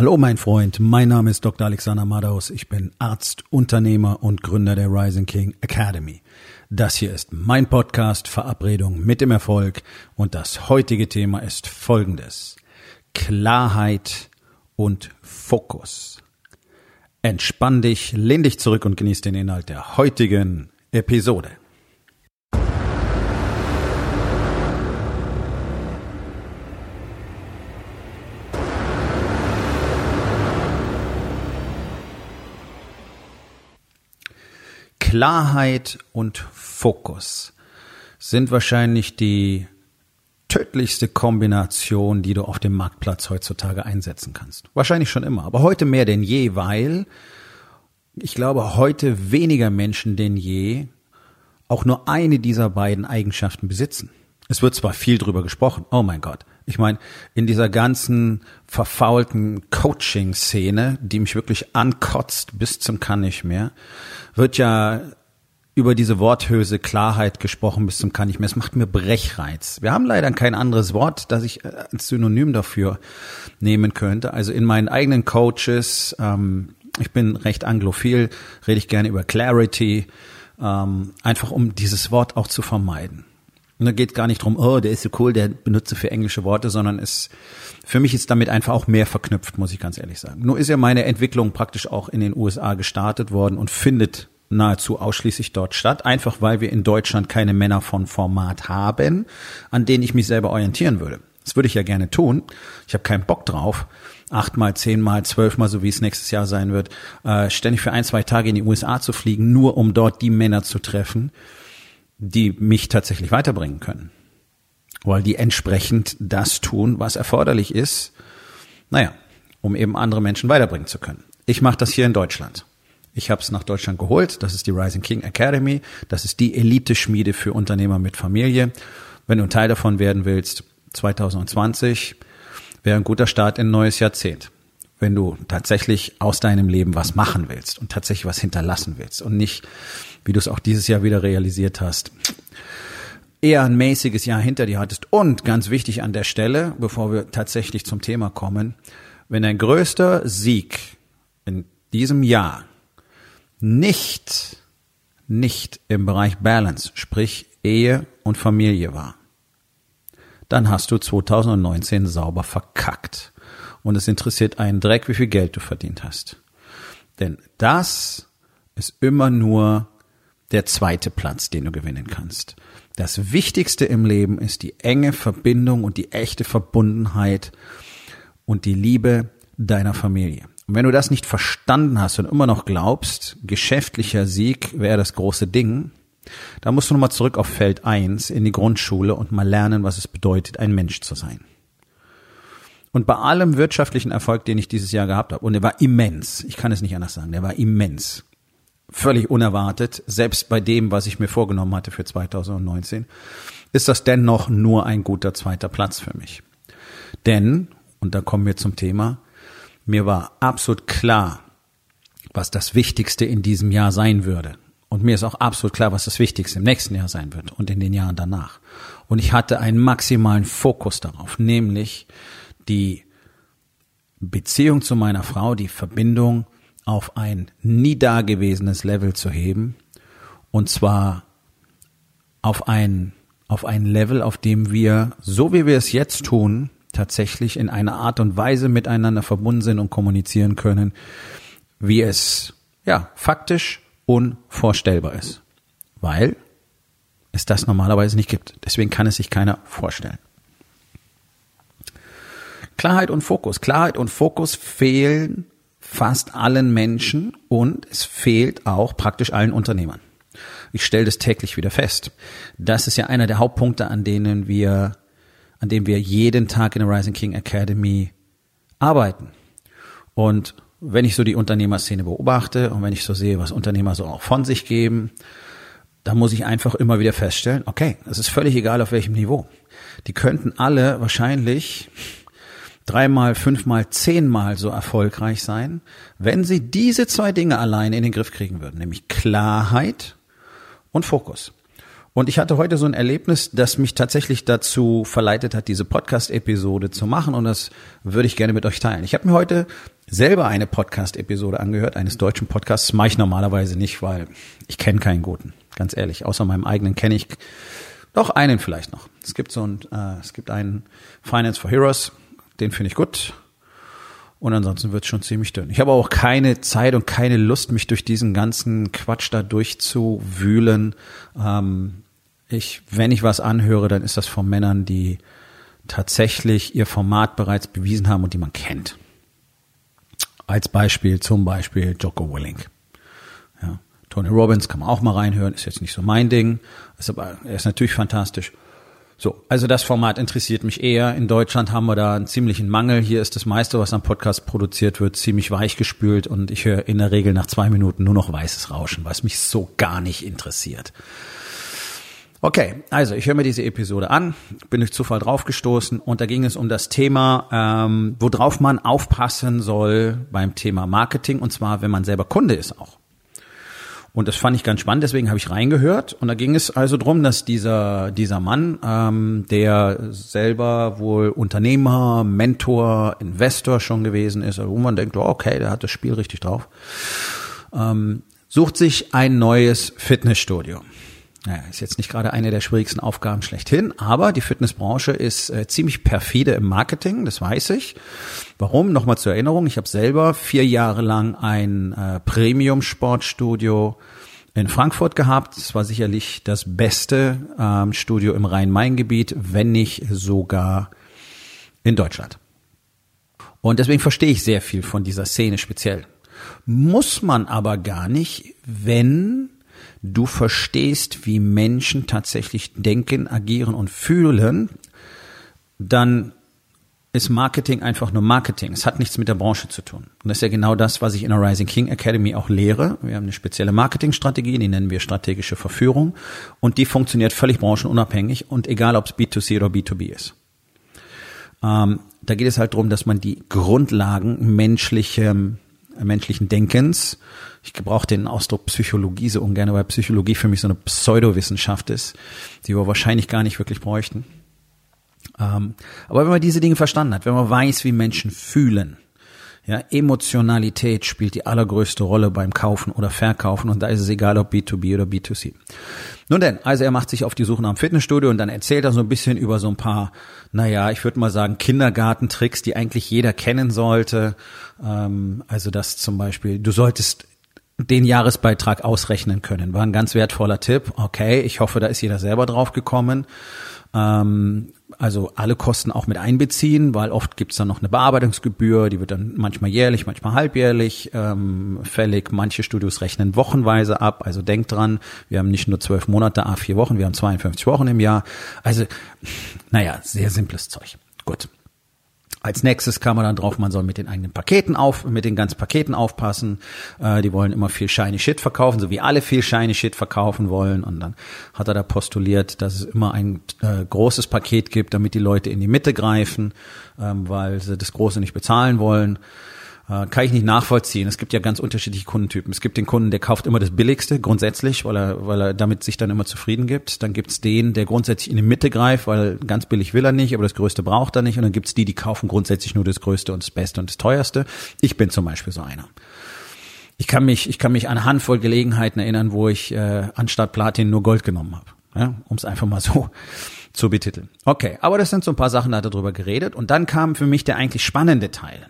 Hallo mein Freund, mein Name ist Dr. Alexander Madaus. Ich bin Arzt, Unternehmer und Gründer der Rising King Academy. Das hier ist mein Podcast Verabredung mit dem Erfolg und das heutige Thema ist folgendes. Klarheit und Fokus. Entspann dich, lehn dich zurück und genieß den Inhalt der heutigen Episode. Klarheit und Fokus sind wahrscheinlich die tödlichste Kombination, die du auf dem Marktplatz heutzutage einsetzen kannst. Wahrscheinlich schon immer, aber heute mehr denn je, weil ich glaube, heute weniger Menschen denn je auch nur eine dieser beiden Eigenschaften besitzen. Es wird zwar viel drüber gesprochen, oh mein Gott. Ich meine, in dieser ganzen verfaulten Coaching-Szene, die mich wirklich ankotzt bis zum kann nicht mehr, wird ja über diese Worthülse Klarheit gesprochen bis zum kann nicht mehr. Es macht mir Brechreiz. Wir haben leider kein anderes Wort, das ich als Synonym dafür nehmen könnte. Also in meinen eigenen Coaches, ähm, ich bin recht anglophil, rede ich gerne über Clarity, ähm, einfach um dieses Wort auch zu vermeiden. Und da geht gar nicht drum, oh, der ist so cool, der benutzt so für englische Worte, sondern es, für mich ist damit einfach auch mehr verknüpft, muss ich ganz ehrlich sagen. Nur ist ja meine Entwicklung praktisch auch in den USA gestartet worden und findet nahezu ausschließlich dort statt, einfach weil wir in Deutschland keine Männer von Format haben, an denen ich mich selber orientieren würde. Das würde ich ja gerne tun. Ich habe keinen Bock drauf, achtmal, zehnmal, zwölfmal, so wie es nächstes Jahr sein wird, äh, ständig für ein, zwei Tage in die USA zu fliegen, nur um dort die Männer zu treffen, die mich tatsächlich weiterbringen können. Weil die entsprechend das tun, was erforderlich ist, naja, um eben andere Menschen weiterbringen zu können. Ich mache das hier in Deutschland. Ich habe es nach Deutschland geholt. Das ist die Rising King Academy. Das ist die Elite-Schmiede für Unternehmer mit Familie. Wenn du ein Teil davon werden willst, 2020 wäre ein guter Start in ein neues Jahrzehnt. Wenn du tatsächlich aus deinem Leben was machen willst und tatsächlich was hinterlassen willst und nicht wie du es auch dieses Jahr wieder realisiert hast, eher ein mäßiges Jahr hinter dir hattest. Und ganz wichtig an der Stelle, bevor wir tatsächlich zum Thema kommen, wenn dein größter Sieg in diesem Jahr nicht, nicht im Bereich Balance, sprich Ehe und Familie war, dann hast du 2019 sauber verkackt. Und es interessiert einen Dreck, wie viel Geld du verdient hast. Denn das ist immer nur der zweite Platz, den du gewinnen kannst. Das Wichtigste im Leben ist die enge Verbindung und die echte Verbundenheit und die Liebe deiner Familie. Und wenn du das nicht verstanden hast und immer noch glaubst, geschäftlicher Sieg wäre das große Ding, dann musst du nochmal zurück auf Feld 1 in die Grundschule und mal lernen, was es bedeutet, ein Mensch zu sein. Und bei allem wirtschaftlichen Erfolg, den ich dieses Jahr gehabt habe, und der war immens, ich kann es nicht anders sagen, der war immens völlig unerwartet, selbst bei dem, was ich mir vorgenommen hatte für 2019, ist das dennoch nur ein guter zweiter Platz für mich. Denn, und da kommen wir zum Thema, mir war absolut klar, was das Wichtigste in diesem Jahr sein würde. Und mir ist auch absolut klar, was das Wichtigste im nächsten Jahr sein wird und in den Jahren danach. Und ich hatte einen maximalen Fokus darauf, nämlich die Beziehung zu meiner Frau, die Verbindung auf ein nie dagewesenes Level zu heben. Und zwar auf ein, auf ein Level, auf dem wir, so wie wir es jetzt tun, tatsächlich in einer Art und Weise miteinander verbunden sind und kommunizieren können, wie es, ja, faktisch unvorstellbar ist. Weil es das normalerweise nicht gibt. Deswegen kann es sich keiner vorstellen. Klarheit und Fokus. Klarheit und Fokus fehlen fast allen Menschen und es fehlt auch praktisch allen Unternehmern. Ich stelle das täglich wieder fest. Das ist ja einer der Hauptpunkte, an denen wir, an dem wir jeden Tag in der Rising King Academy arbeiten. Und wenn ich so die Unternehmerszene beobachte und wenn ich so sehe, was Unternehmer so auch von sich geben, da muss ich einfach immer wieder feststellen, okay, es ist völlig egal auf welchem Niveau. Die könnten alle wahrscheinlich dreimal, fünfmal, zehnmal so erfolgreich sein, wenn sie diese zwei Dinge allein in den Griff kriegen würden, nämlich Klarheit und Fokus. Und ich hatte heute so ein Erlebnis, das mich tatsächlich dazu verleitet hat, diese Podcast-Episode zu machen. Und das würde ich gerne mit euch teilen. Ich habe mir heute selber eine Podcast-Episode angehört, eines deutschen Podcasts. Mache ich normalerweise nicht, weil ich kenne keinen guten. Ganz ehrlich. Außer meinem eigenen kenne ich doch einen vielleicht noch. Es gibt so ein, äh, es gibt einen Finance for Heroes. Den finde ich gut. Und ansonsten wird es schon ziemlich dünn. Ich habe auch keine Zeit und keine Lust, mich durch diesen ganzen Quatsch da durchzuwühlen. Ähm, ich, wenn ich was anhöre, dann ist das von Männern, die tatsächlich ihr Format bereits bewiesen haben und die man kennt. Als Beispiel zum Beispiel Joko Willink. Ja. Tony Robbins kann man auch mal reinhören, ist jetzt nicht so mein Ding, ist aber, er ist natürlich fantastisch. So, also das Format interessiert mich eher. In Deutschland haben wir da einen ziemlichen Mangel. Hier ist das meiste, was am Podcast produziert wird, ziemlich weichgespült und ich höre in der Regel nach zwei Minuten nur noch weißes Rauschen, was mich so gar nicht interessiert. Okay, also ich höre mir diese Episode an, bin durch Zufall draufgestoßen und da ging es um das Thema, ähm, worauf man aufpassen soll beim Thema Marketing und zwar, wenn man selber Kunde ist auch. Und das fand ich ganz spannend, deswegen habe ich reingehört. Und da ging es also drum, dass dieser, dieser Mann, ähm, der selber wohl Unternehmer, Mentor, Investor schon gewesen ist, wo man denkt, oh, okay, der hat das Spiel richtig drauf, ähm, sucht sich ein neues Fitnessstudio. Naja, ist jetzt nicht gerade eine der schwierigsten Aufgaben schlechthin, aber die Fitnessbranche ist äh, ziemlich perfide im Marketing, das weiß ich. Warum? Nochmal zur Erinnerung, ich habe selber vier Jahre lang ein äh, Premium-Sportstudio in Frankfurt gehabt. Es war sicherlich das beste ähm, Studio im Rhein-Main-Gebiet, wenn nicht sogar in Deutschland. Und deswegen verstehe ich sehr viel von dieser Szene speziell. Muss man aber gar nicht, wenn du verstehst, wie Menschen tatsächlich denken, agieren und fühlen, dann ist Marketing einfach nur Marketing. Es hat nichts mit der Branche zu tun. Und das ist ja genau das, was ich in der Rising King Academy auch lehre. Wir haben eine spezielle Marketingstrategie, die nennen wir strategische Verführung. Und die funktioniert völlig branchenunabhängig und egal, ob es B2C oder B2B ist. Ähm, da geht es halt darum, dass man die Grundlagen menschlichen, menschlichen Denkens ich gebrauche den Ausdruck Psychologie so ungern, weil Psychologie für mich so eine Pseudowissenschaft ist, die wir wahrscheinlich gar nicht wirklich bräuchten. Ähm, aber wenn man diese Dinge verstanden hat, wenn man weiß, wie Menschen fühlen, ja, Emotionalität spielt die allergrößte Rolle beim Kaufen oder Verkaufen und da ist es egal, ob B2B oder B2C. Nun denn, also er macht sich auf die Suche nach einem Fitnessstudio und dann erzählt er so ein bisschen über so ein paar, naja, ich würde mal sagen, Kindergartentricks, die eigentlich jeder kennen sollte. Ähm, also das zum Beispiel, du solltest den Jahresbeitrag ausrechnen können. War ein ganz wertvoller Tipp. Okay, ich hoffe, da ist jeder selber drauf gekommen. Ähm, also alle Kosten auch mit einbeziehen, weil oft gibt's dann noch eine Bearbeitungsgebühr, die wird dann manchmal jährlich, manchmal halbjährlich ähm, fällig. Manche Studios rechnen wochenweise ab. Also denkt dran, wir haben nicht nur zwölf Monate, a vier Wochen, wir haben 52 Wochen im Jahr. Also, naja, sehr simples Zeug. Gut. Als nächstes kam man dann drauf, man soll mit den eigenen Paketen auf, mit den ganzen Paketen aufpassen. Äh, die wollen immer viel shiny Shit verkaufen, so wie alle viel shiny Shit verkaufen wollen. Und dann hat er da postuliert, dass es immer ein äh, großes Paket gibt, damit die Leute in die Mitte greifen, ähm, weil sie das große nicht bezahlen wollen. Äh, kann ich nicht nachvollziehen. Es gibt ja ganz unterschiedliche Kundentypen. Es gibt den Kunden, der kauft immer das Billigste grundsätzlich, weil er, weil er damit sich dann immer zufrieden gibt. Dann gibt's den, der grundsätzlich in die Mitte greift, weil ganz billig will er nicht, aber das Größte braucht er nicht. Und dann gibt's die, die kaufen grundsätzlich nur das Größte und das Beste und das Teuerste. Ich bin zum Beispiel so einer. Ich kann mich, ich kann mich an Handvoll Gelegenheiten erinnern, wo ich äh, anstatt Platin nur Gold genommen habe. Ja, um es einfach mal so zu betiteln. Okay, aber das sind so ein paar Sachen, da hat er drüber geredet. Und dann kam für mich der eigentlich spannende Teil.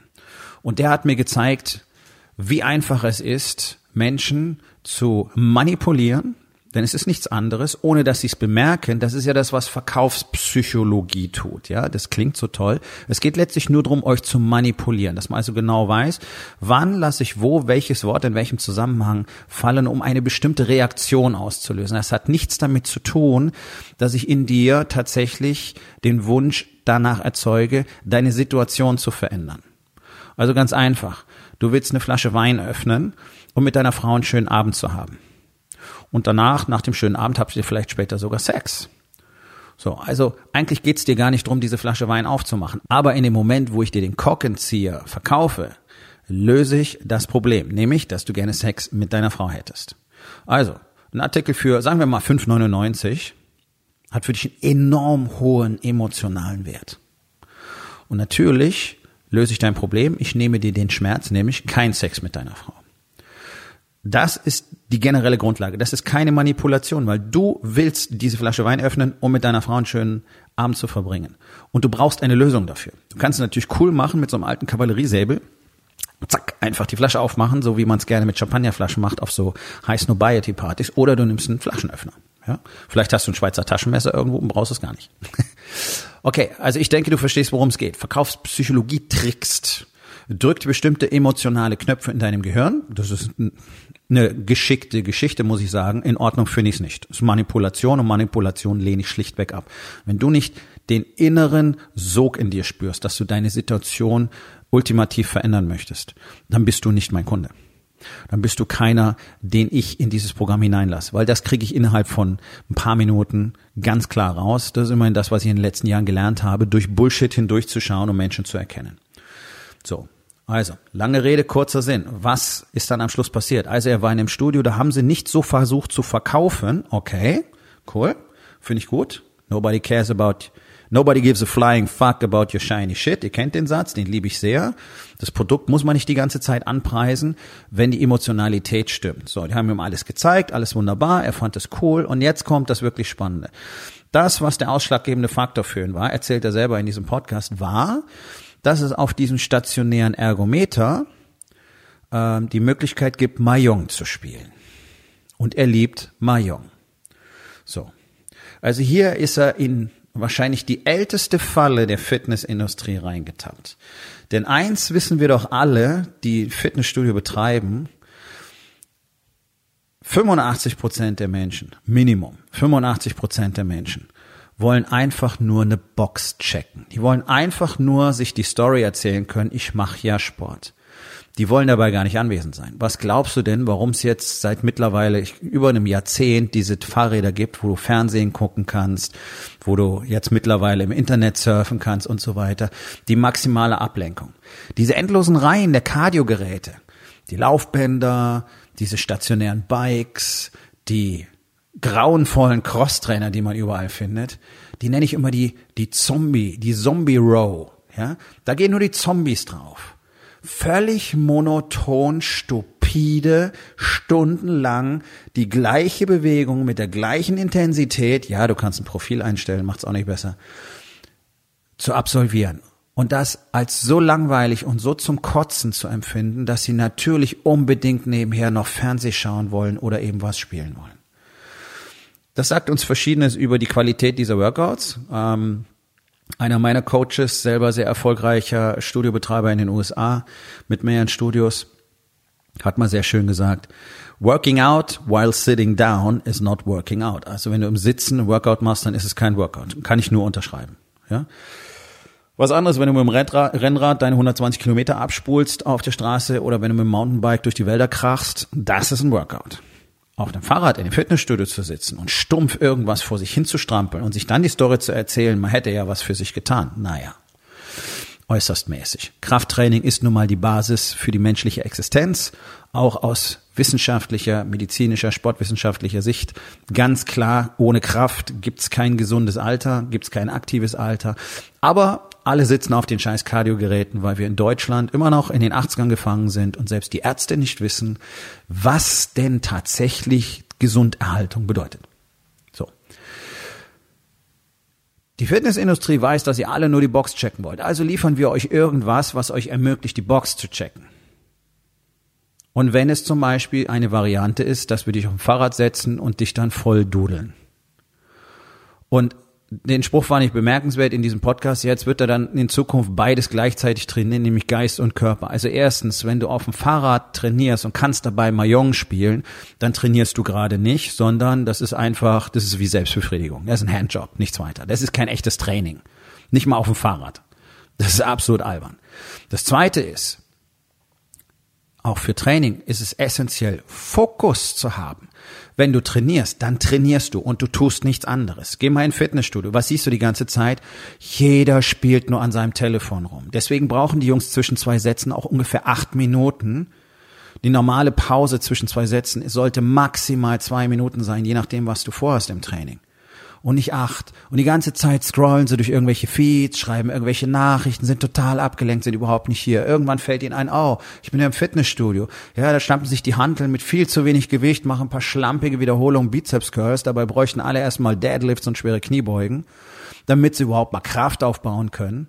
Und der hat mir gezeigt, wie einfach es ist, Menschen zu manipulieren, denn es ist nichts anderes, ohne dass sie es bemerken. Das ist ja das, was Verkaufspsychologie tut. Ja, das klingt so toll. Es geht letztlich nur darum, euch zu manipulieren, dass man also genau weiß, wann lasse ich wo welches Wort in welchem Zusammenhang fallen, um eine bestimmte Reaktion auszulösen. Das hat nichts damit zu tun, dass ich in dir tatsächlich den Wunsch danach erzeuge, deine Situation zu verändern. Also ganz einfach. Du willst eine Flasche Wein öffnen, um mit deiner Frau einen schönen Abend zu haben. Und danach, nach dem schönen Abend, habt ihr vielleicht später sogar Sex. So, also eigentlich geht's dir gar nicht drum, diese Flasche Wein aufzumachen. Aber in dem Moment, wo ich dir den Korkenzieher verkaufe, löse ich das Problem, nämlich, dass du gerne Sex mit deiner Frau hättest. Also, ein Artikel für, sagen wir mal, 5,99 hat für dich einen enorm hohen emotionalen Wert. Und natürlich löse ich dein Problem. Ich nehme dir den Schmerz, nämlich kein Sex mit deiner Frau. Das ist die generelle Grundlage. Das ist keine Manipulation, weil du willst diese Flasche Wein öffnen, um mit deiner Frau einen schönen Abend zu verbringen. Und du brauchst eine Lösung dafür. Du kannst es natürlich cool machen mit so einem alten Kavalleriesäbel. Zack, einfach die Flasche aufmachen, so wie man es gerne mit Champagnerflaschen macht auf so High Snobiety Partys. Oder du nimmst einen Flaschenöffner. Ja? Vielleicht hast du ein Schweizer Taschenmesser irgendwo und brauchst es gar nicht. okay, also ich denke, du verstehst, worum es geht. Verkaufspsychologie trickst drückt bestimmte emotionale Knöpfe in deinem Gehirn. Das ist eine geschickte Geschichte, muss ich sagen. In Ordnung finde ich es nicht. Das ist Manipulation und Manipulation lehne ich schlichtweg ab. Wenn du nicht den inneren Sog in dir spürst, dass du deine Situation ultimativ verändern möchtest, dann bist du nicht mein Kunde dann bist du keiner, den ich in dieses Programm hineinlasse, weil das kriege ich innerhalb von ein paar Minuten ganz klar raus. Das ist immerhin das, was ich in den letzten Jahren gelernt habe, durch Bullshit hindurchzuschauen, um Menschen zu erkennen. So. Also, lange Rede, kurzer Sinn. Was ist dann am Schluss passiert? Also, er war in einem Studio, da haben sie nicht so versucht zu verkaufen. Okay, cool. Finde ich gut. Nobody cares about Nobody gives a flying fuck about your shiny shit. Ihr kennt den Satz, den liebe ich sehr. Das Produkt muss man nicht die ganze Zeit anpreisen, wenn die Emotionalität stimmt. So, die haben ihm alles gezeigt, alles wunderbar, er fand es cool und jetzt kommt das wirklich Spannende. Das, was der ausschlaggebende Faktor für ihn war, erzählt er selber in diesem Podcast, war, dass es auf diesem stationären Ergometer äh, die Möglichkeit gibt, Mahjong zu spielen. Und er liebt Mahjong. So. Also hier ist er in wahrscheinlich die älteste Falle der Fitnessindustrie reingetappt. Denn eins wissen wir doch alle, die Fitnessstudio betreiben, 85 Prozent der Menschen, Minimum, 85 Prozent der Menschen wollen einfach nur eine Box checken. Die wollen einfach nur sich die Story erzählen können, ich mache ja Sport. Die wollen dabei gar nicht anwesend sein. Was glaubst du denn, warum es jetzt seit mittlerweile über einem Jahrzehnt diese Fahrräder gibt, wo du Fernsehen gucken kannst, wo du jetzt mittlerweile im Internet surfen kannst und so weiter? Die maximale Ablenkung. Diese endlosen Reihen der Kardiogeräte, die Laufbänder, diese stationären Bikes, die grauenvollen Crosstrainer, die man überall findet, die nenne ich immer die, die Zombie, die Zombie Row. Ja, da gehen nur die Zombies drauf völlig monoton, stupide, stundenlang die gleiche Bewegung mit der gleichen Intensität, ja, du kannst ein Profil einstellen, macht's auch nicht besser, zu absolvieren. Und das als so langweilig und so zum Kotzen zu empfinden, dass sie natürlich unbedingt nebenher noch Fernseh schauen wollen oder eben was spielen wollen. Das sagt uns Verschiedenes über die Qualität dieser Workouts. Ähm, einer meiner Coaches, selber sehr erfolgreicher Studiobetreiber in den USA mit mehreren Studios, hat mal sehr schön gesagt, Working out while sitting down is not working out. Also wenn du im Sitzen ein Workout machst, dann ist es kein Workout. Kann ich nur unterschreiben. Ja? Was anderes, wenn du mit dem Rennrad, deine 120 Kilometer abspulst auf der Straße oder wenn du mit dem Mountainbike durch die Wälder krachst, das ist ein Workout auf dem Fahrrad in dem Fitnessstudio zu sitzen und stumpf irgendwas vor sich hinzustrampeln und sich dann die Story zu erzählen, man hätte ja was für sich getan. Naja, äußerst mäßig. Krafttraining ist nun mal die Basis für die menschliche Existenz, auch aus wissenschaftlicher, medizinischer, sportwissenschaftlicher Sicht. Ganz klar, ohne Kraft gibt's kein gesundes Alter, gibt's kein aktives Alter. Aber alle sitzen auf den scheiß Kardiogeräten, weil wir in Deutschland immer noch in den 80ern gefangen sind und selbst die Ärzte nicht wissen, was denn tatsächlich Gesunderhaltung bedeutet. So. Die Fitnessindustrie weiß, dass ihr alle nur die Box checken wollt. Also liefern wir euch irgendwas, was euch ermöglicht, die Box zu checken. Und wenn es zum Beispiel eine Variante ist, dass wir dich auf dem Fahrrad setzen und dich dann voll dudeln. Und den Spruch war nicht bemerkenswert in diesem Podcast. Jetzt wird er dann in Zukunft beides gleichzeitig trainieren, nämlich Geist und Körper. Also erstens, wenn du auf dem Fahrrad trainierst und kannst dabei Mahjong spielen, dann trainierst du gerade nicht, sondern das ist einfach, das ist wie Selbstbefriedigung. Das ist ein Handjob, nichts weiter. Das ist kein echtes Training. Nicht mal auf dem Fahrrad. Das ist absolut albern. Das zweite ist, auch für Training ist es essentiell, Fokus zu haben. Wenn du trainierst, dann trainierst du und du tust nichts anderes. Geh mal in Fitnessstudio. Was siehst du die ganze Zeit? Jeder spielt nur an seinem Telefon rum. Deswegen brauchen die Jungs zwischen zwei Sätzen auch ungefähr acht Minuten. Die normale Pause zwischen zwei Sätzen sollte maximal zwei Minuten sein, je nachdem, was du vorhast im Training. Und nicht acht. Und die ganze Zeit scrollen sie durch irgendwelche Feeds, schreiben irgendwelche Nachrichten, sind total abgelenkt, sind überhaupt nicht hier. Irgendwann fällt ihnen ein, oh, ich bin ja im Fitnessstudio. Ja, da stampfen sich die Hanteln mit viel zu wenig Gewicht, machen ein paar schlampige Wiederholungen, Bizeps Curls, dabei bräuchten alle erstmal Deadlifts und schwere Kniebeugen, damit sie überhaupt mal Kraft aufbauen können.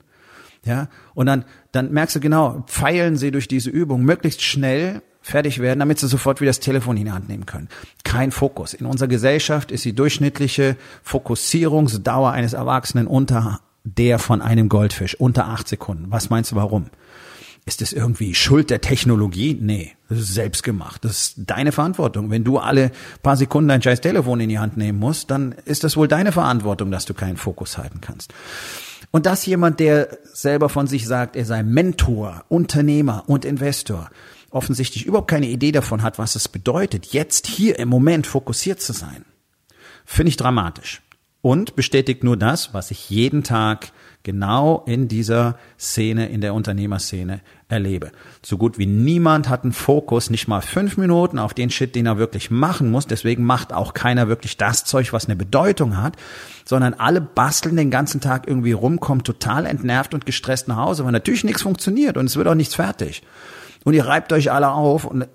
Ja, und dann, dann merkst du genau, pfeilen sie durch diese Übung möglichst schnell fertig werden, damit sie sofort wieder das Telefon in die Hand nehmen können. Kein Fokus. In unserer Gesellschaft ist die durchschnittliche Fokussierungsdauer eines Erwachsenen unter der von einem Goldfisch, unter acht Sekunden. Was meinst du warum? Ist das irgendwie Schuld der Technologie? Nee, das ist selbst gemacht. Das ist deine Verantwortung. Wenn du alle paar Sekunden dein scheiß Telefon in die Hand nehmen musst, dann ist das wohl deine Verantwortung, dass du keinen Fokus halten kannst. Und das jemand, der selber von sich sagt, er sei Mentor, Unternehmer und Investor, offensichtlich überhaupt keine Idee davon hat, was es bedeutet, jetzt hier im Moment fokussiert zu sein, finde ich dramatisch. Und bestätigt nur das, was ich jeden Tag genau in dieser Szene, in der Unternehmerszene erlebe. So gut wie niemand hat einen Fokus, nicht mal fünf Minuten auf den Shit, den er wirklich machen muss. Deswegen macht auch keiner wirklich das Zeug, was eine Bedeutung hat, sondern alle basteln den ganzen Tag irgendwie rum, kommen total entnervt und gestresst nach Hause, weil natürlich nichts funktioniert und es wird auch nichts fertig und ihr reibt euch alle auf und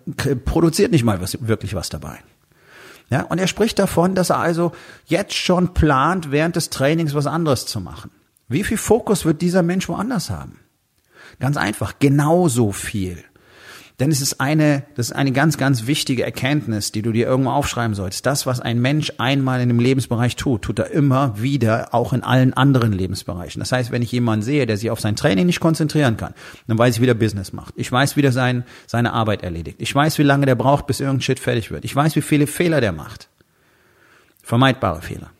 produziert nicht mal was, wirklich was dabei. Ja, und er spricht davon, dass er also jetzt schon plant, während des Trainings was anderes zu machen. Wie viel Fokus wird dieser Mensch woanders haben? Ganz einfach, genauso viel. Denn es ist eine, das ist eine ganz, ganz wichtige Erkenntnis, die du dir irgendwo aufschreiben solltest. Das, was ein Mensch einmal in dem Lebensbereich tut, tut er immer wieder auch in allen anderen Lebensbereichen. Das heißt, wenn ich jemanden sehe, der sich auf sein Training nicht konzentrieren kann, dann weiß ich, wie der Business macht. Ich weiß, wie der sein, seine Arbeit erledigt. Ich weiß, wie lange der braucht, bis irgendein Shit fertig wird. Ich weiß, wie viele Fehler der macht. Vermeidbare Fehler.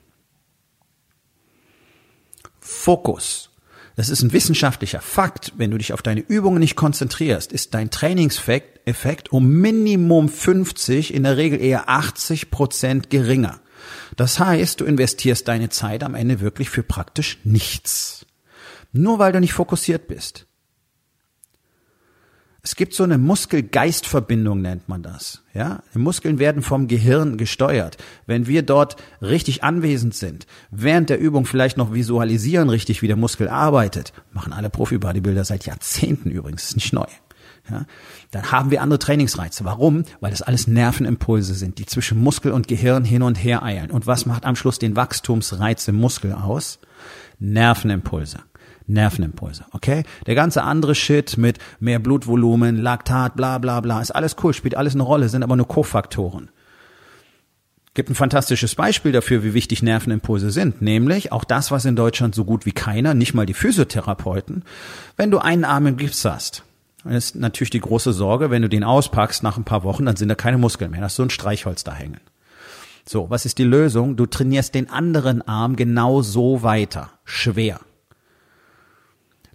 Fokus das ist ein wissenschaftlicher Fakt. Wenn du dich auf deine Übungen nicht konzentrierst, ist dein Trainingseffekt um Minimum 50, in der Regel eher 80 Prozent geringer. Das heißt, du investierst deine Zeit am Ende wirklich für praktisch nichts. Nur weil du nicht fokussiert bist. Es gibt so eine Muskel-Geist-Verbindung, nennt man das. Ja, die Muskeln werden vom Gehirn gesteuert. Wenn wir dort richtig anwesend sind, während der Übung vielleicht noch visualisieren richtig, wie der Muskel arbeitet, machen alle Profi-Bodybuilder seit Jahrzehnten übrigens, ist nicht neu. Ja, dann haben wir andere Trainingsreize. Warum? Weil das alles Nervenimpulse sind, die zwischen Muskel und Gehirn hin und her eilen. Und was macht am Schluss den Wachstumsreiz im Muskel aus? Nervenimpulse. Nervenimpulse, okay? Der ganze andere Shit mit mehr Blutvolumen, Laktat, bla bla bla, ist alles cool, spielt alles eine Rolle, sind aber nur Kofaktoren. Gibt ein fantastisches Beispiel dafür, wie wichtig Nervenimpulse sind, nämlich auch das, was in Deutschland so gut wie keiner, nicht mal die Physiotherapeuten, wenn du einen Arm im Gips hast, ist natürlich die große Sorge, wenn du den auspackst nach ein paar Wochen, dann sind da keine Muskeln mehr, da hast du ein Streichholz da hängen. So, was ist die Lösung? Du trainierst den anderen Arm genau so weiter, schwer.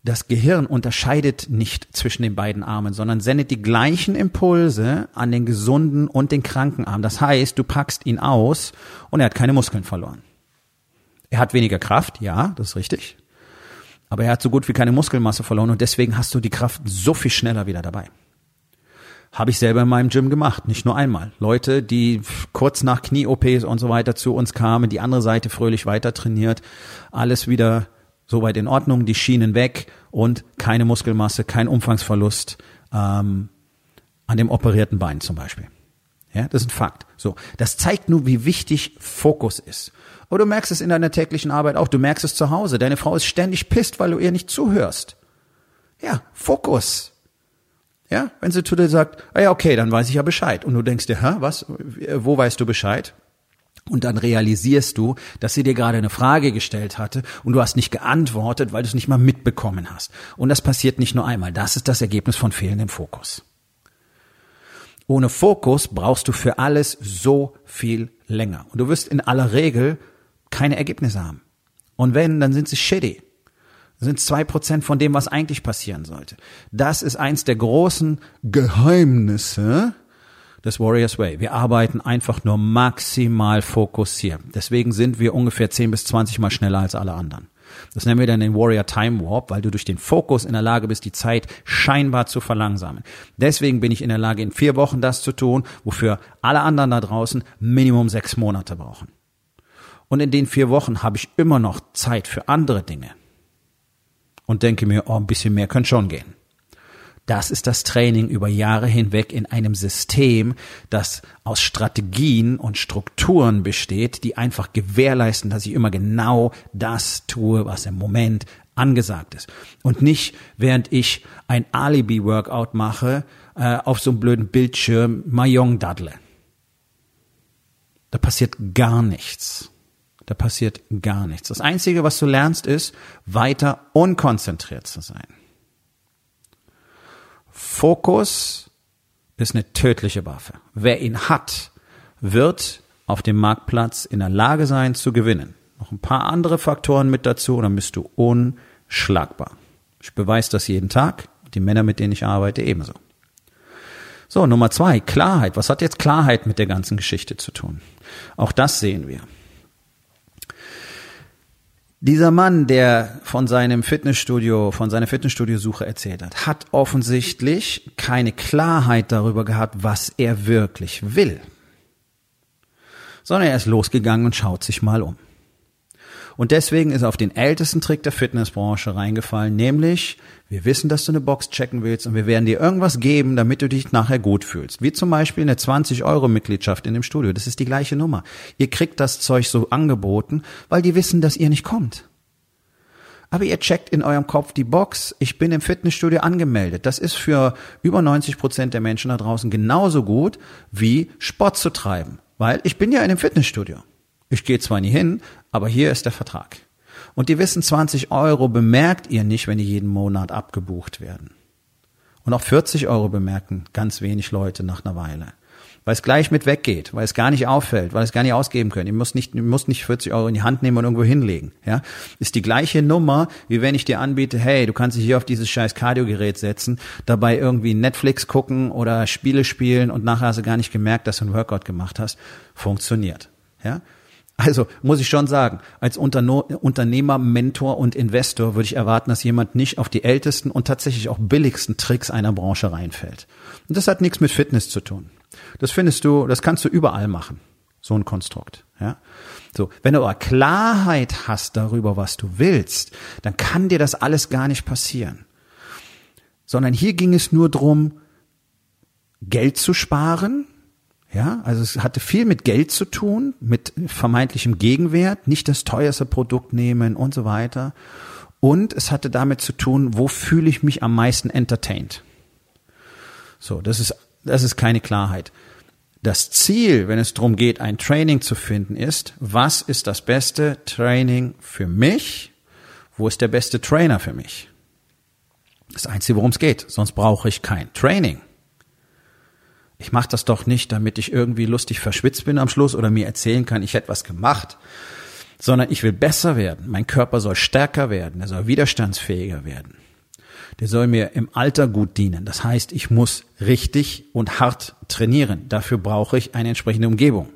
Das Gehirn unterscheidet nicht zwischen den beiden Armen, sondern sendet die gleichen Impulse an den gesunden und den kranken Arm. Das heißt, du packst ihn aus und er hat keine Muskeln verloren. Er hat weniger Kraft, ja, das ist richtig. Aber er hat so gut wie keine Muskelmasse verloren und deswegen hast du die Kraft so viel schneller wieder dabei. Habe ich selber in meinem Gym gemacht, nicht nur einmal. Leute, die kurz nach Knie-OPs und so weiter zu uns kamen, die andere Seite fröhlich weiter trainiert, alles wieder Soweit in Ordnung, die Schienen weg und keine Muskelmasse, kein Umfangsverlust ähm, an dem operierten Bein zum Beispiel. Ja, das ist ein Fakt. So, das zeigt nur, wie wichtig Fokus ist. Und du merkst es in deiner täglichen Arbeit auch. Du merkst es zu Hause. Deine Frau ist ständig pisst, weil du ihr nicht zuhörst. Ja, Fokus. Ja, wenn sie zu dir sagt, ah ja, okay, dann weiß ich ja Bescheid. Und du denkst dir, hä, was? Wo weißt du Bescheid? Und dann realisierst du, dass sie dir gerade eine Frage gestellt hatte und du hast nicht geantwortet, weil du es nicht mal mitbekommen hast. Und das passiert nicht nur einmal. Das ist das Ergebnis von fehlendem Fokus. Ohne Fokus brauchst du für alles so viel länger. Und du wirst in aller Regel keine Ergebnisse haben. Und wenn, dann sind sie shitty. Das sind zwei Prozent von dem, was eigentlich passieren sollte. Das ist eins der großen Geheimnisse des Warriors Way. Wir arbeiten einfach nur maximal fokussiert. Deswegen sind wir ungefähr 10 bis 20 mal schneller als alle anderen. Das nennen wir dann den Warrior Time Warp, weil du durch den Fokus in der Lage bist, die Zeit scheinbar zu verlangsamen. Deswegen bin ich in der Lage, in vier Wochen das zu tun, wofür alle anderen da draußen Minimum sechs Monate brauchen. Und in den vier Wochen habe ich immer noch Zeit für andere Dinge. Und denke mir, oh, ein bisschen mehr könnte schon gehen. Das ist das Training über Jahre hinweg in einem System, das aus Strategien und Strukturen besteht, die einfach gewährleisten, dass ich immer genau das tue, was im Moment angesagt ist. Und nicht, während ich ein Alibi-Workout mache, äh, auf so einem blöden Bildschirm Mayong daddle. Da passiert gar nichts. Da passiert gar nichts. Das Einzige, was du lernst, ist, weiter unkonzentriert zu sein. Fokus ist eine tödliche Waffe. Wer ihn hat, wird auf dem Marktplatz in der Lage sein zu gewinnen. Noch ein paar andere Faktoren mit dazu, dann bist du unschlagbar. Ich beweise das jeden Tag. Die Männer, mit denen ich arbeite, ebenso. So, Nummer zwei, Klarheit. Was hat jetzt Klarheit mit der ganzen Geschichte zu tun? Auch das sehen wir. Dieser Mann, der von seinem Fitnessstudio, von seiner Fitnessstudio-Suche erzählt hat, hat offensichtlich keine Klarheit darüber gehabt, was er wirklich will. Sondern er ist losgegangen und schaut sich mal um. Und deswegen ist er auf den ältesten Trick der Fitnessbranche reingefallen, nämlich, wir wissen, dass du eine Box checken willst und wir werden dir irgendwas geben, damit du dich nachher gut fühlst. Wie zum Beispiel eine 20-Euro-Mitgliedschaft in dem Studio. Das ist die gleiche Nummer. Ihr kriegt das Zeug so angeboten, weil die wissen, dass ihr nicht kommt. Aber ihr checkt in eurem Kopf die Box, ich bin im Fitnessstudio angemeldet. Das ist für über 90 Prozent der Menschen da draußen genauso gut wie Sport zu treiben. Weil ich bin ja in einem Fitnessstudio. Ich gehe zwar nie hin, aber hier ist der Vertrag. Und die wissen, 20 Euro bemerkt ihr nicht, wenn die jeden Monat abgebucht werden. Und auch 40 Euro bemerken ganz wenig Leute nach einer Weile. Weil es gleich mit weggeht, weil es gar nicht auffällt, weil es gar nicht ausgeben können. Ihr müsst nicht, ihr müsst nicht 40 Euro in die Hand nehmen und irgendwo hinlegen. Ja, ist die gleiche Nummer, wie wenn ich dir anbiete, hey, du kannst dich hier auf dieses scheiß Kardiogerät setzen, dabei irgendwie Netflix gucken oder Spiele spielen und nachher hast du gar nicht gemerkt, dass du ein Workout gemacht hast. Funktioniert. Ja, also muss ich schon sagen, als Unternehmer, Mentor und Investor würde ich erwarten, dass jemand nicht auf die ältesten und tatsächlich auch billigsten Tricks einer Branche reinfällt. Und das hat nichts mit Fitness zu tun. Das findest du, das kannst du überall machen. So ein Konstrukt, ja. So. Wenn du aber Klarheit hast darüber, was du willst, dann kann dir das alles gar nicht passieren. Sondern hier ging es nur drum, Geld zu sparen, ja, also es hatte viel mit Geld zu tun, mit vermeintlichem Gegenwert, nicht das teuerste Produkt nehmen und so weiter. Und es hatte damit zu tun, wo fühle ich mich am meisten entertained. So, das ist, das ist keine Klarheit. Das Ziel, wenn es darum geht, ein Training zu finden, ist, was ist das beste Training für mich? Wo ist der beste Trainer für mich? Das Einzige, worum es geht. Sonst brauche ich kein Training ich mache das doch nicht, damit ich irgendwie lustig verschwitzt bin am Schluss oder mir erzählen kann, ich hätte was gemacht, sondern ich will besser werden. Mein Körper soll stärker werden, er soll widerstandsfähiger werden. Der soll mir im Alter gut dienen. Das heißt, ich muss richtig und hart trainieren. Dafür brauche ich eine entsprechende Umgebung.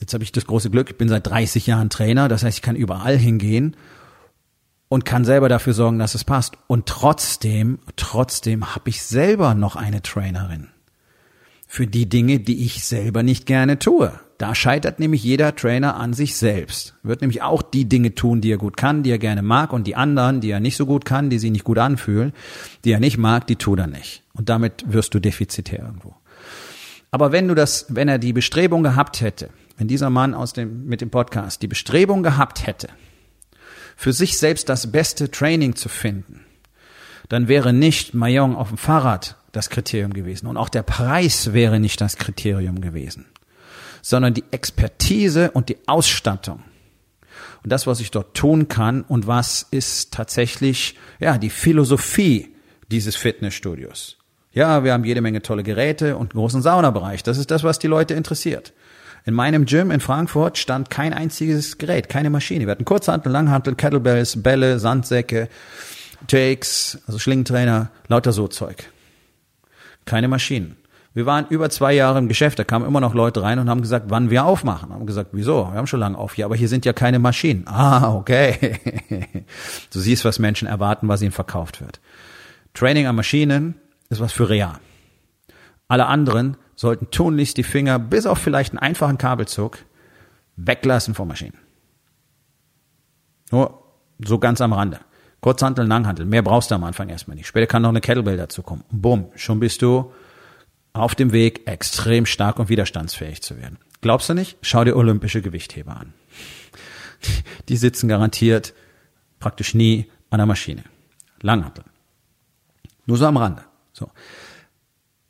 Jetzt habe ich das große Glück, ich bin seit 30 Jahren Trainer, das heißt, ich kann überall hingehen und kann selber dafür sorgen, dass es passt. Und trotzdem, trotzdem habe ich selber noch eine Trainerin für die Dinge, die ich selber nicht gerne tue. Da scheitert nämlich jeder Trainer an sich selbst. Wird nämlich auch die Dinge tun, die er gut kann, die er gerne mag und die anderen, die er nicht so gut kann, die sich nicht gut anfühlen, die er nicht mag, die tut er nicht. Und damit wirst du defizitär irgendwo. Aber wenn du das, wenn er die Bestrebung gehabt hätte, wenn dieser Mann aus dem, mit dem Podcast die Bestrebung gehabt hätte, für sich selbst das beste Training zu finden, dann wäre nicht Mayong auf dem Fahrrad das Kriterium gewesen und auch der Preis wäre nicht das Kriterium gewesen, sondern die Expertise und die Ausstattung. Und das, was ich dort tun kann und was ist tatsächlich, ja, die Philosophie dieses Fitnessstudios. Ja, wir haben jede Menge tolle Geräte und einen großen Saunabereich. Das ist das, was die Leute interessiert. In meinem Gym in Frankfurt stand kein einziges Gerät, keine Maschine. Wir hatten Kurzhantel, Langhantel, Kettlebells, Bälle, Sandsäcke, Takes, also Schlingentrainer, lauter so Zeug. Keine Maschinen. Wir waren über zwei Jahre im Geschäft, da kamen immer noch Leute rein und haben gesagt, wann wir aufmachen. Haben gesagt, wieso? Wir haben schon lange auf. Ja, aber hier sind ja keine Maschinen. Ah, okay. du siehst, was Menschen erwarten, was ihnen verkauft wird. Training an Maschinen ist was für real. Alle anderen sollten tunlichst die Finger bis auf vielleicht einen einfachen Kabelzug Weglassen von Maschinen. Nur so ganz am Rande. Kurzhantel, Langhantel. Mehr brauchst du am Anfang erstmal nicht. Später kann noch eine Kettlebell dazu kommen. Bumm, schon bist du auf dem Weg, extrem stark und widerstandsfähig zu werden. Glaubst du nicht? Schau dir olympische Gewichtheber an. Die sitzen garantiert praktisch nie an der Maschine. Langhantel. Nur so am Rande. So.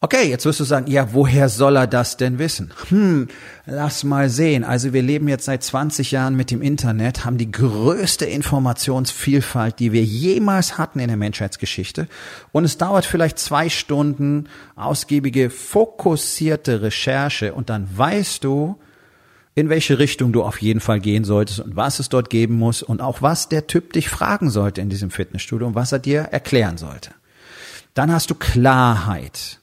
Okay, jetzt wirst du sagen, ja, woher soll er das denn wissen? Hm, lass mal sehen. Also wir leben jetzt seit 20 Jahren mit dem Internet, haben die größte Informationsvielfalt, die wir jemals hatten in der Menschheitsgeschichte. Und es dauert vielleicht zwei Stunden ausgiebige, fokussierte Recherche und dann weißt du, in welche Richtung du auf jeden Fall gehen solltest und was es dort geben muss und auch was der Typ dich fragen sollte in diesem Fitnessstudio und was er dir erklären sollte. Dann hast du Klarheit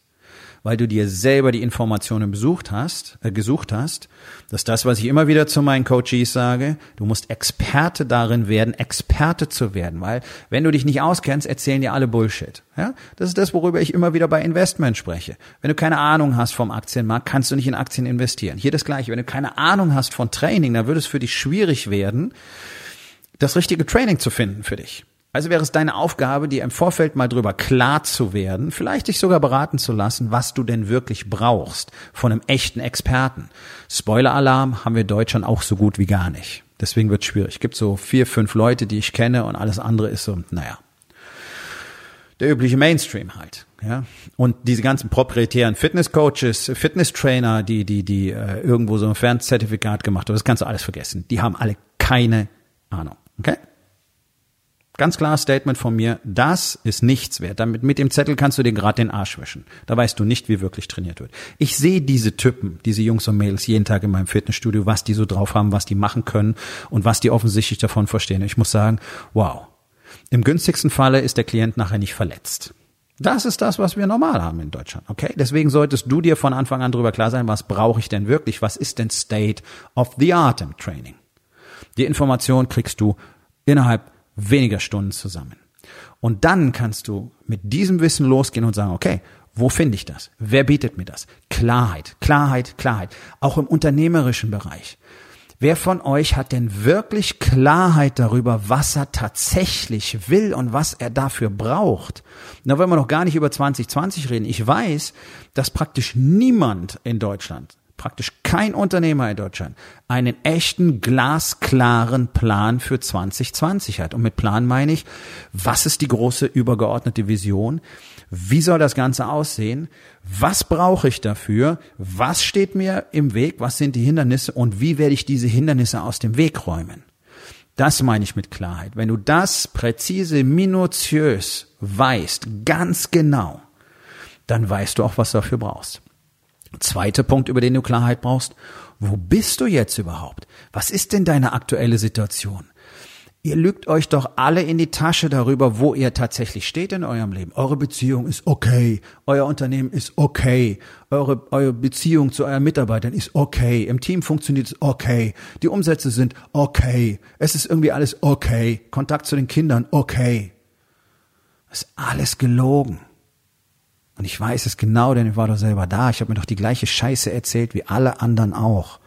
weil du dir selber die Informationen besucht hast, äh, gesucht hast. Das ist das, was ich immer wieder zu meinen Coaches sage. Du musst Experte darin werden, Experte zu werden, weil wenn du dich nicht auskennst, erzählen dir alle Bullshit. Ja, das ist das, worüber ich immer wieder bei Investment spreche. Wenn du keine Ahnung hast vom Aktienmarkt, kannst du nicht in Aktien investieren. Hier das Gleiche. Wenn du keine Ahnung hast von Training, dann würde es für dich schwierig werden, das richtige Training zu finden für dich. Also wäre es deine Aufgabe, dir im Vorfeld mal drüber klar zu werden, vielleicht dich sogar beraten zu lassen, was du denn wirklich brauchst von einem echten Experten. Spoiler-Alarm haben wir Deutschland auch so gut wie gar nicht. Deswegen wird es schwierig. Es gibt so vier, fünf Leute, die ich kenne und alles andere ist so, naja, der übliche Mainstream halt. Ja, und diese ganzen proprietären Fitnesscoaches, Fitnesstrainer, die die die äh, irgendwo so ein Fernzertifikat gemacht haben, das kannst du alles vergessen. Die haben alle keine Ahnung. Okay? Ganz klares Statement von mir, das ist nichts wert. Damit, mit dem Zettel kannst du dir gerade den Arsch wischen. Da weißt du nicht, wie wirklich trainiert wird. Ich sehe diese Typen, diese Jungs und Mädels jeden Tag in meinem Fitnessstudio, was die so drauf haben, was die machen können und was die offensichtlich davon verstehen. Ich muss sagen, wow. Im günstigsten Falle ist der Klient nachher nicht verletzt. Das ist das, was wir normal haben in Deutschland. Okay? Deswegen solltest du dir von Anfang an darüber klar sein, was brauche ich denn wirklich? Was ist denn State of the Art im Training? Die Information kriegst du innerhalb weniger Stunden zusammen. Und dann kannst du mit diesem Wissen losgehen und sagen, okay, wo finde ich das? Wer bietet mir das? Klarheit, Klarheit, Klarheit. Auch im unternehmerischen Bereich. Wer von euch hat denn wirklich Klarheit darüber, was er tatsächlich will und was er dafür braucht? Da wollen wir noch gar nicht über 2020 reden. Ich weiß, dass praktisch niemand in Deutschland praktisch kein Unternehmer in Deutschland einen echten glasklaren Plan für 2020 hat. Und mit Plan meine ich, was ist die große übergeordnete Vision? Wie soll das Ganze aussehen? Was brauche ich dafür? Was steht mir im Weg? Was sind die Hindernisse? Und wie werde ich diese Hindernisse aus dem Weg räumen? Das meine ich mit Klarheit. Wenn du das präzise, minutiös weißt, ganz genau, dann weißt du auch, was du dafür brauchst. Zweiter Punkt, über den du Klarheit brauchst. Wo bist du jetzt überhaupt? Was ist denn deine aktuelle Situation? Ihr lügt euch doch alle in die Tasche darüber, wo ihr tatsächlich steht in eurem Leben. Eure Beziehung ist okay. Euer Unternehmen ist okay. Eure, eure Beziehung zu euren Mitarbeitern ist okay. Im Team funktioniert es okay. Die Umsätze sind okay. Es ist irgendwie alles okay. Kontakt zu den Kindern okay. Ist alles gelogen. Und ich weiß es genau, denn ich war doch selber da. Ich habe mir doch die gleiche Scheiße erzählt wie alle anderen auch.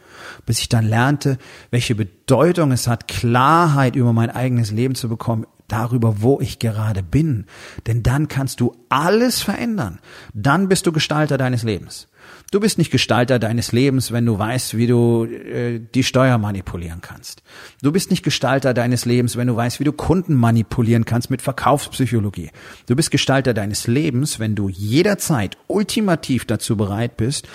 Bis ich dann lernte, welche Bedeutung es hat, Klarheit über mein eigenes Leben zu bekommen, darüber, wo ich gerade bin. Denn dann kannst du alles verändern. Dann bist du Gestalter deines Lebens. Du bist nicht Gestalter deines Lebens, wenn du weißt, wie du äh, die Steuer manipulieren kannst. Du bist nicht Gestalter deines Lebens, wenn du weißt, wie du Kunden manipulieren kannst mit Verkaufspsychologie. Du bist Gestalter deines Lebens, wenn du jederzeit ultimativ dazu bereit bist,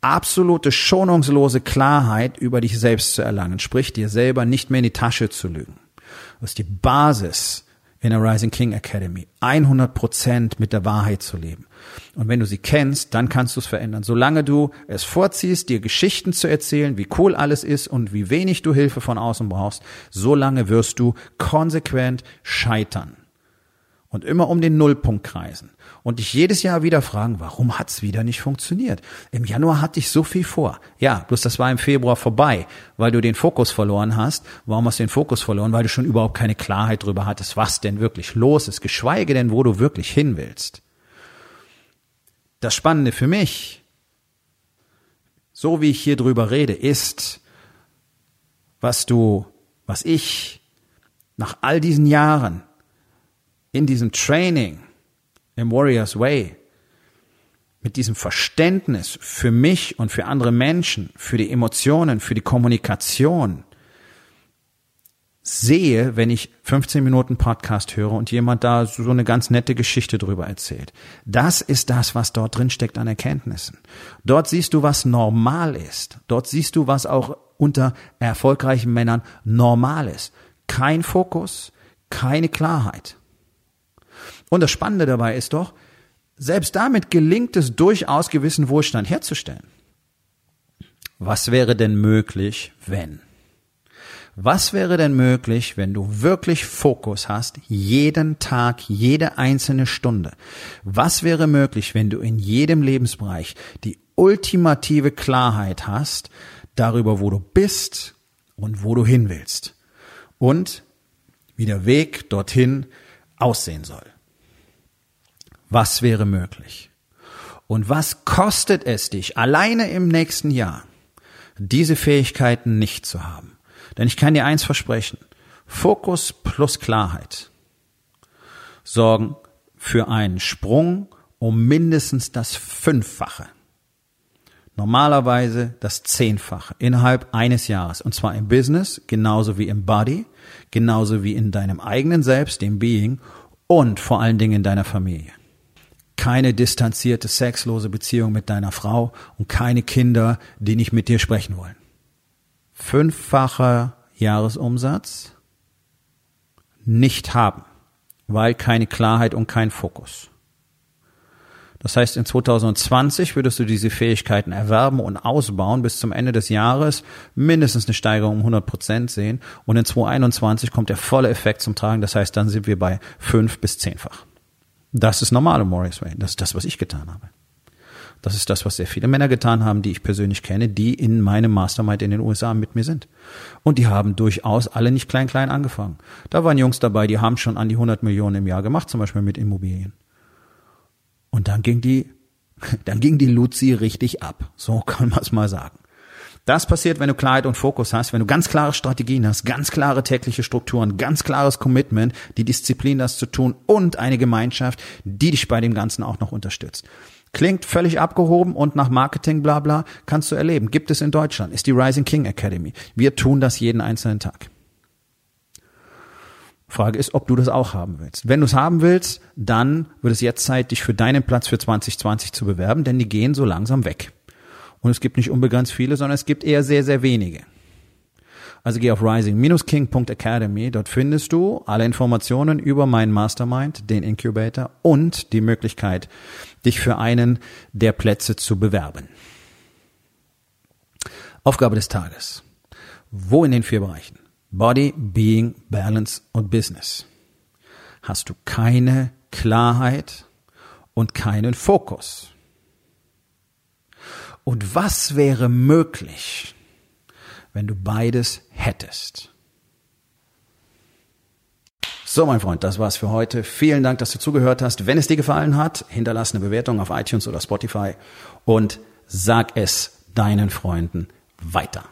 absolute schonungslose Klarheit über dich selbst zu erlangen, sprich dir selber nicht mehr in die Tasche zu lügen. Das ist die Basis in der Rising King Academy. 100 Prozent mit der Wahrheit zu leben. Und wenn du sie kennst, dann kannst du es verändern. Solange du es vorziehst, dir Geschichten zu erzählen, wie cool alles ist und wie wenig du Hilfe von außen brauchst, solange wirst du konsequent scheitern. Und immer um den Nullpunkt kreisen. Und dich jedes Jahr wieder fragen, warum hat's wieder nicht funktioniert? Im Januar hatte ich so viel vor. Ja, bloß das war im Februar vorbei, weil du den Fokus verloren hast. Warum hast du den Fokus verloren? Weil du schon überhaupt keine Klarheit darüber hattest, was denn wirklich los ist, geschweige denn, wo du wirklich hin willst. Das Spannende für mich, so wie ich hier drüber rede, ist, was du, was ich nach all diesen Jahren in diesem Training im Warriors Way mit diesem Verständnis für mich und für andere Menschen, für die Emotionen, für die Kommunikation sehe, wenn ich 15 Minuten Podcast höre und jemand da so eine ganz nette Geschichte drüber erzählt. Das ist das, was dort drin steckt an Erkenntnissen. Dort siehst du, was normal ist. Dort siehst du, was auch unter erfolgreichen Männern normal ist. Kein Fokus, keine Klarheit. Und das Spannende dabei ist doch, selbst damit gelingt es durchaus gewissen Wohlstand herzustellen. Was wäre denn möglich, wenn? Was wäre denn möglich, wenn du wirklich Fokus hast, jeden Tag, jede einzelne Stunde? Was wäre möglich, wenn du in jedem Lebensbereich die ultimative Klarheit hast darüber, wo du bist und wo du hin willst? Und wie der Weg dorthin aussehen soll? Was wäre möglich? Und was kostet es dich alleine im nächsten Jahr, diese Fähigkeiten nicht zu haben? Denn ich kann dir eins versprechen. Fokus plus Klarheit sorgen für einen Sprung um mindestens das Fünffache. Normalerweise das Zehnfache innerhalb eines Jahres. Und zwar im Business, genauso wie im Body, genauso wie in deinem eigenen Selbst, dem Being und vor allen Dingen in deiner Familie. Keine distanzierte, sexlose Beziehung mit deiner Frau und keine Kinder, die nicht mit dir sprechen wollen fünffacher Jahresumsatz nicht haben, weil keine Klarheit und kein Fokus. Das heißt, in 2020 würdest du diese Fähigkeiten erwerben und ausbauen, bis zum Ende des Jahres mindestens eine Steigerung um 100 Prozent sehen. Und in 2021 kommt der volle Effekt zum Tragen. Das heißt, dann sind wir bei fünf bis zehnfach. Das ist normal im Morris Way. Das ist das, was ich getan habe. Das ist das, was sehr viele Männer getan haben, die ich persönlich kenne, die in meinem Mastermind in den USA mit mir sind. Und die haben durchaus alle nicht klein klein angefangen. Da waren Jungs dabei, die haben schon an die 100 Millionen im Jahr gemacht, zum Beispiel mit Immobilien. Und dann ging die, dann ging die Luzi richtig ab. So kann man es mal sagen. Das passiert, wenn du Klarheit und Fokus hast, wenn du ganz klare Strategien hast, ganz klare tägliche Strukturen, ganz klares Commitment, die Disziplin, das zu tun und eine Gemeinschaft, die dich bei dem Ganzen auch noch unterstützt. Klingt völlig abgehoben und nach Marketing bla bla, kannst du erleben. Gibt es in Deutschland, ist die Rising King Academy. Wir tun das jeden einzelnen Tag. Frage ist, ob du das auch haben willst. Wenn du es haben willst, dann wird es jetzt Zeit, dich für deinen Platz für 2020 zu bewerben, denn die gehen so langsam weg. Und es gibt nicht unbegrenzt viele, sondern es gibt eher sehr, sehr wenige. Also geh auf rising-king.academy. Dort findest du alle Informationen über meinen Mastermind, den Incubator und die Möglichkeit, dich für einen der Plätze zu bewerben. Aufgabe des Tages. Wo in den vier Bereichen? Body, Being, Balance und Business. Hast du keine Klarheit und keinen Fokus? Und was wäre möglich, wenn du beides hättest. So, mein Freund, das war's für heute. Vielen Dank, dass du zugehört hast. Wenn es dir gefallen hat, hinterlass eine Bewertung auf iTunes oder Spotify und sag es deinen Freunden weiter.